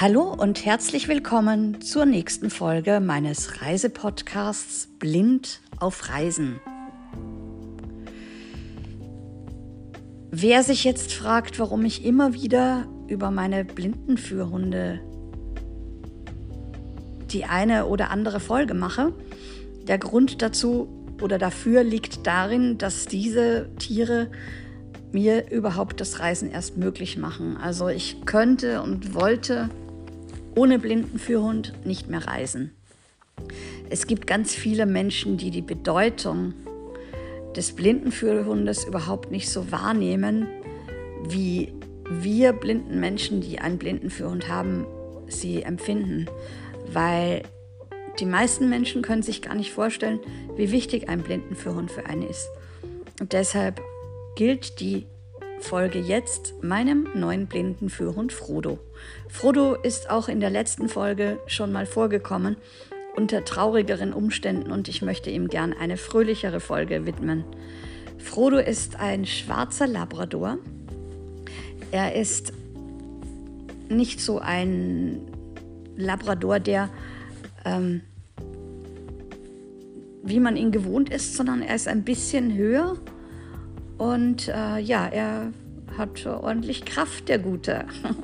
Hallo und herzlich willkommen zur nächsten Folge meines Reisepodcasts Blind auf Reisen. Wer sich jetzt fragt, warum ich immer wieder über meine Blindenführhunde die eine oder andere Folge mache, der Grund dazu oder dafür liegt darin, dass diese Tiere mir überhaupt das Reisen erst möglich machen. Also ich könnte und wollte ohne Blindenführhund nicht mehr reisen. Es gibt ganz viele Menschen, die die Bedeutung des Blindenführhundes überhaupt nicht so wahrnehmen, wie wir blinden Menschen, die einen Blindenführhund haben, sie empfinden. Weil die meisten Menschen können sich gar nicht vorstellen, wie wichtig ein Blindenführhund für einen ist. Und deshalb gilt die Folge jetzt meinem neuen Blindenführhund Frodo. Frodo ist auch in der letzten Folge schon mal vorgekommen unter traurigeren Umständen und ich möchte ihm gern eine fröhlichere Folge widmen. Frodo ist ein schwarzer Labrador. Er ist nicht so ein Labrador, der ähm, wie man ihn gewohnt ist, sondern er ist ein bisschen höher und äh, ja, er hat ordentlich Kraft, der Gute.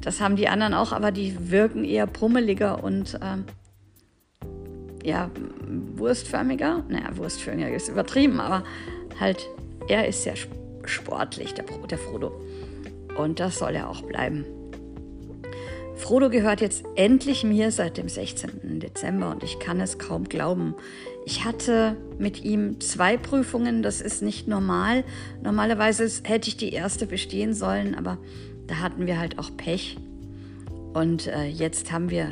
Das haben die anderen auch, aber die wirken eher pummeliger und äh, ja, wurstförmiger. Naja, wurstförmiger ist übertrieben, aber halt, er ist sehr sportlich, der, der Frodo. Und das soll er auch bleiben. Frodo gehört jetzt endlich mir seit dem 16. Dezember und ich kann es kaum glauben. Ich hatte mit ihm zwei Prüfungen, das ist nicht normal. Normalerweise hätte ich die erste bestehen sollen, aber da hatten wir halt auch Pech. Und äh, jetzt haben wir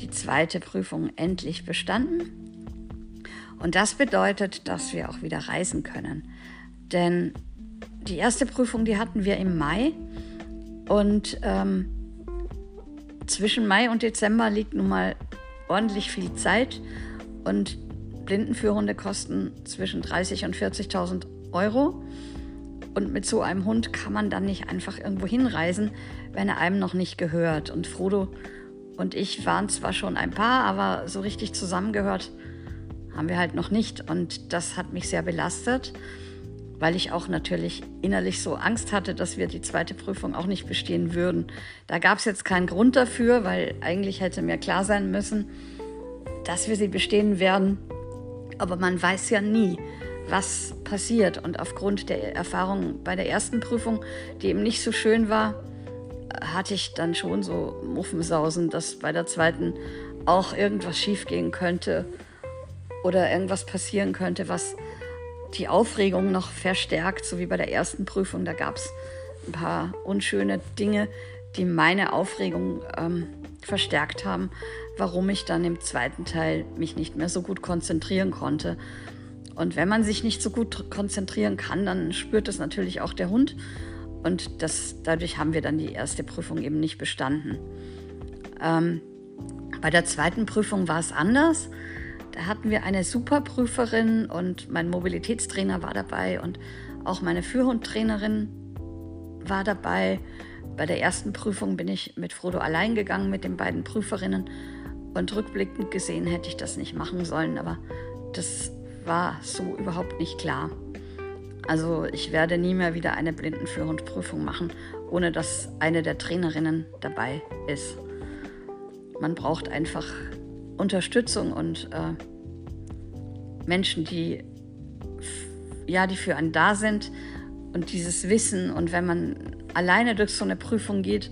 die zweite Prüfung endlich bestanden. Und das bedeutet, dass wir auch wieder reisen können. Denn die erste Prüfung, die hatten wir im Mai. Und ähm, zwischen Mai und Dezember liegt nun mal ordentlich viel Zeit. Und Blindenführhunde kosten zwischen 30.000 und 40.000 Euro. Und mit so einem Hund kann man dann nicht einfach irgendwo hinreisen, wenn er einem noch nicht gehört. Und Frodo und ich waren zwar schon ein Paar, aber so richtig zusammengehört haben wir halt noch nicht. Und das hat mich sehr belastet, weil ich auch natürlich innerlich so Angst hatte, dass wir die zweite Prüfung auch nicht bestehen würden. Da gab es jetzt keinen Grund dafür, weil eigentlich hätte mir klar sein müssen, dass wir sie bestehen werden. Aber man weiß ja nie, was passiert. Und aufgrund der Erfahrung bei der ersten Prüfung, die eben nicht so schön war, hatte ich dann schon so Muffensausen, dass bei der zweiten auch irgendwas schiefgehen könnte oder irgendwas passieren könnte, was die Aufregung noch verstärkt, so wie bei der ersten Prüfung. Da gab es ein paar unschöne Dinge, die meine Aufregung ähm, verstärkt haben, warum ich dann im zweiten Teil mich nicht mehr so gut konzentrieren konnte. Und wenn man sich nicht so gut konzentrieren kann, dann spürt es natürlich auch der Hund. Und das, dadurch haben wir dann die erste Prüfung eben nicht bestanden. Ähm, bei der zweiten Prüfung war es anders. Da hatten wir eine Superprüferin und mein Mobilitätstrainer war dabei und auch meine Führhundtrainerin war dabei. Bei der ersten Prüfung bin ich mit Frodo allein gegangen mit den beiden Prüferinnen und rückblickend gesehen hätte ich das nicht machen sollen, aber das war so überhaupt nicht klar. Also ich werde nie mehr wieder eine Blindenführungsprüfung machen, ohne dass eine der Trainerinnen dabei ist. Man braucht einfach Unterstützung und äh, Menschen, die ja, die für einen da sind und dieses Wissen. Und wenn man alleine durch so eine Prüfung geht,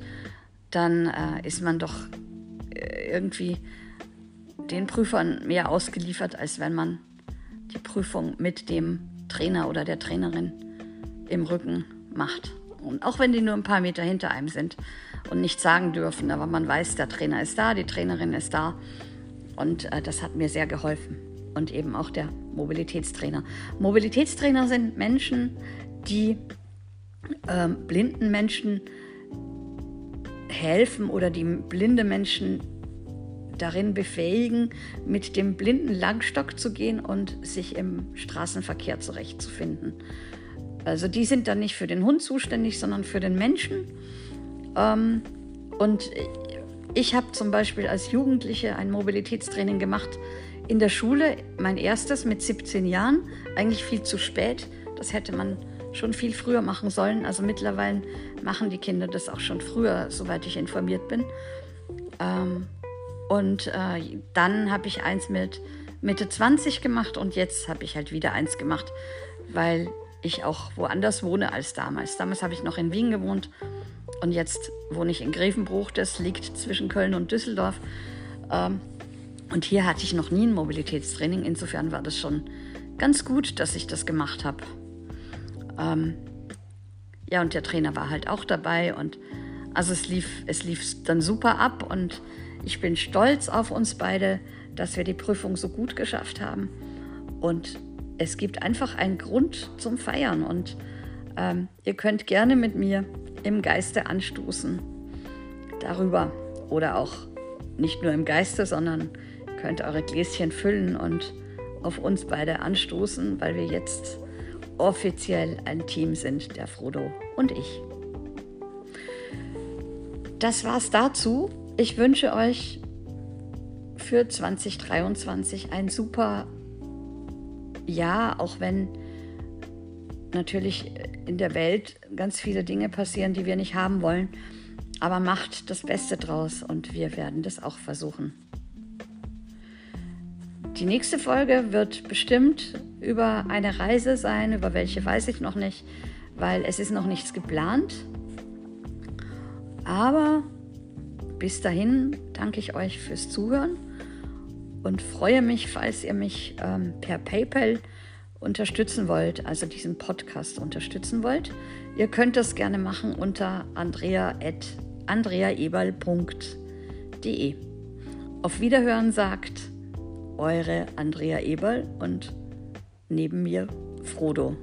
dann äh, ist man doch äh, irgendwie den Prüfern mehr ausgeliefert, als wenn man die Prüfung mit dem Trainer oder der Trainerin im Rücken macht. Und auch wenn die nur ein paar Meter hinter einem sind und nichts sagen dürfen, aber man weiß, der Trainer ist da, die Trainerin ist da. Und äh, das hat mir sehr geholfen. Und eben auch der Mobilitätstrainer. Mobilitätstrainer sind Menschen, die äh, blinden Menschen helfen oder die blinde Menschen darin befähigen, mit dem blinden Langstock zu gehen und sich im Straßenverkehr zurechtzufinden. Also die sind dann nicht für den Hund zuständig, sondern für den Menschen. Ähm, Und ich habe zum Beispiel als Jugendliche ein Mobilitätstraining gemacht in der Schule, mein erstes mit 17 Jahren, eigentlich viel zu spät. Das hätte man schon viel früher machen sollen. Also mittlerweile machen die Kinder das auch schon früher, soweit ich informiert bin. Ähm, und äh, dann habe ich eins mit Mitte 20 gemacht und jetzt habe ich halt wieder eins gemacht, weil ich auch woanders wohne als damals. Damals habe ich noch in Wien gewohnt und jetzt wohne ich in Grevenbruch. Das liegt zwischen Köln und Düsseldorf. Ähm, und hier hatte ich noch nie ein Mobilitätstraining. Insofern war das schon ganz gut, dass ich das gemacht habe. Ähm, ja, und der Trainer war halt auch dabei und also es lief, es lief dann super ab und ich bin stolz auf uns beide, dass wir die Prüfung so gut geschafft haben. Und es gibt einfach einen Grund zum Feiern und ähm, ihr könnt gerne mit mir im Geiste anstoßen darüber oder auch nicht nur im Geiste, sondern könnt eure Gläschen füllen und auf uns beide anstoßen, weil wir jetzt offiziell ein Team sind, der Frodo und ich. Das war's dazu. Ich wünsche euch für 2023 ein super Jahr, auch wenn natürlich in der Welt ganz viele Dinge passieren, die wir nicht haben wollen. Aber macht das Beste draus und wir werden das auch versuchen. Die nächste Folge wird bestimmt über eine Reise sein, über welche weiß ich noch nicht, weil es ist noch nichts geplant. Aber bis dahin danke ich euch fürs Zuhören und freue mich, falls ihr mich ähm, per PayPal unterstützen wollt, also diesen Podcast unterstützen wollt. Ihr könnt das gerne machen unter andrea.andreaeberl.de. Auf Wiederhören sagt eure Andrea Eberl und neben mir Frodo.